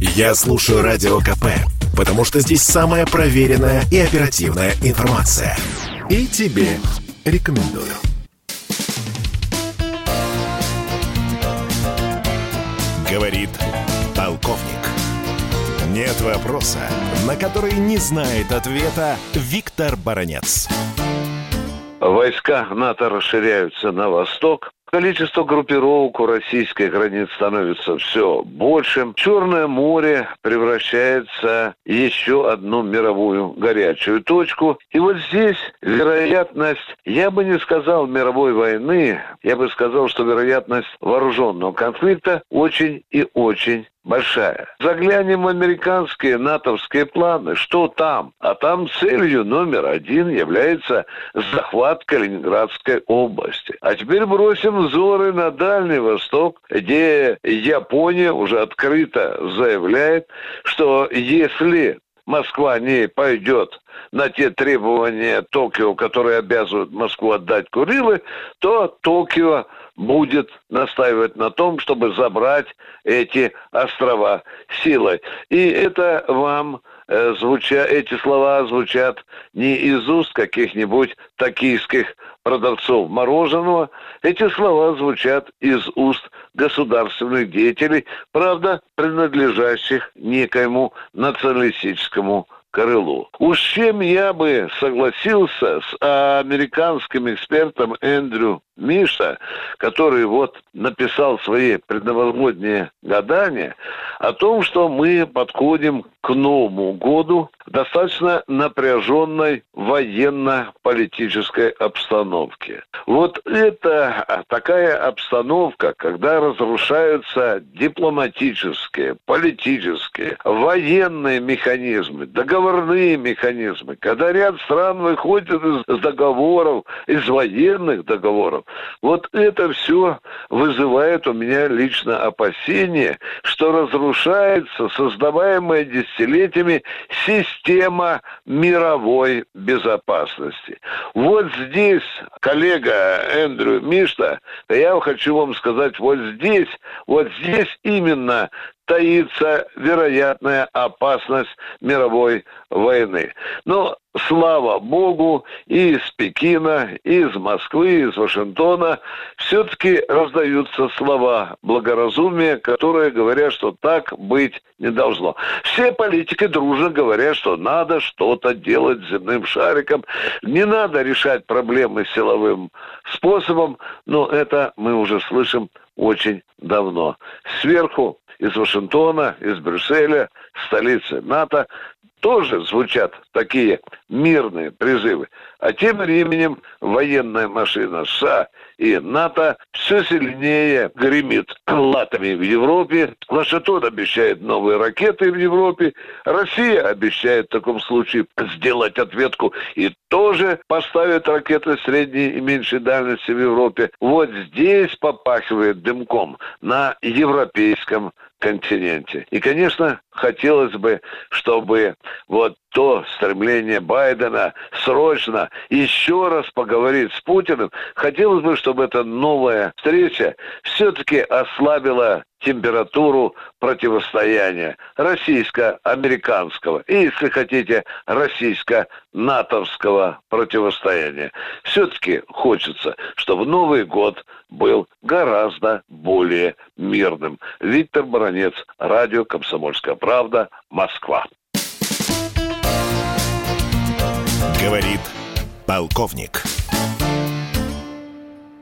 Я слушаю Радио КП, потому что здесь самая проверенная и оперативная информация. И тебе рекомендую. Говорит полковник. Нет вопроса, на который не знает ответа Виктор Баранец. Войска НАТО расширяются на восток. Количество группировок у российской границы становится все большим. Черное море превращается в еще одну мировую горячую точку. И вот здесь вероятность, я бы не сказал мировой войны, я бы сказал, что вероятность вооруженного конфликта очень и очень большая. Заглянем в американские натовские планы. Что там? А там целью номер один является захват Калининградской области. А теперь бросим взоры на Дальний Восток, где Япония уже открыто заявляет, что если Москва не пойдет на те требования Токио, которые обязывают Москву отдать Курилы, то Токио будет настаивать на том, чтобы забрать эти острова силой. И это вам э, звуча, эти слова звучат не из уст каких-нибудь токийских продавцов мороженого, эти слова звучат из уст государственных деятелей, правда, принадлежащих некоему националистическому крылу. Уж чем я бы согласился с американским экспертом Эндрю Миша, который вот написал свои предновогодние гадания о том, что мы подходим к Новому году достаточно напряженной военно-политической обстановке. Вот это такая обстановка, когда разрушаются дипломатические, политические, военные механизмы, договорные механизмы, когда ряд стран выходит из договоров, из военных договоров, вот это все вызывает у меня лично опасение, что разрушается создаваемая десятилетиями система мировой безопасности. Вот здесь, коллега Эндрю Мишта, я хочу вам сказать, вот здесь, вот здесь именно таится вероятная опасность мировой войны. Но, слава богу, и из Пекина, и из Москвы, и из Вашингтона все-таки раздаются слова благоразумия, которые говорят, что так быть не должно. Все политики дружно говорят, что надо что-то делать с земным шариком, не надо решать проблемы силовым способом, но это мы уже слышим очень давно. Сверху из Вашингтона, из Брюсселя, столицы НАТО, тоже звучат такие мирные призывы. А тем временем военная машина США и НАТО все сильнее гремит латами в Европе. Вашингтон обещает новые ракеты в Европе. Россия обещает в таком случае сделать ответку и тоже поставит ракеты средней и меньшей дальности в Европе. Вот здесь попахивает дымком на европейском континенте. И, конечно, хотелось бы, чтобы вот то стремление Байдена срочно еще раз поговорить с Путиным, хотелось бы, чтобы эта новая встреча все-таки ослабила температуру противостояния российско-американского и, если хотите, российско-натовского противостояния. Все-таки хочется, чтобы Новый год был гораздо более мирным. Виктор Баранец, радио «Комсомольская правда», Москва. Говорит полковник.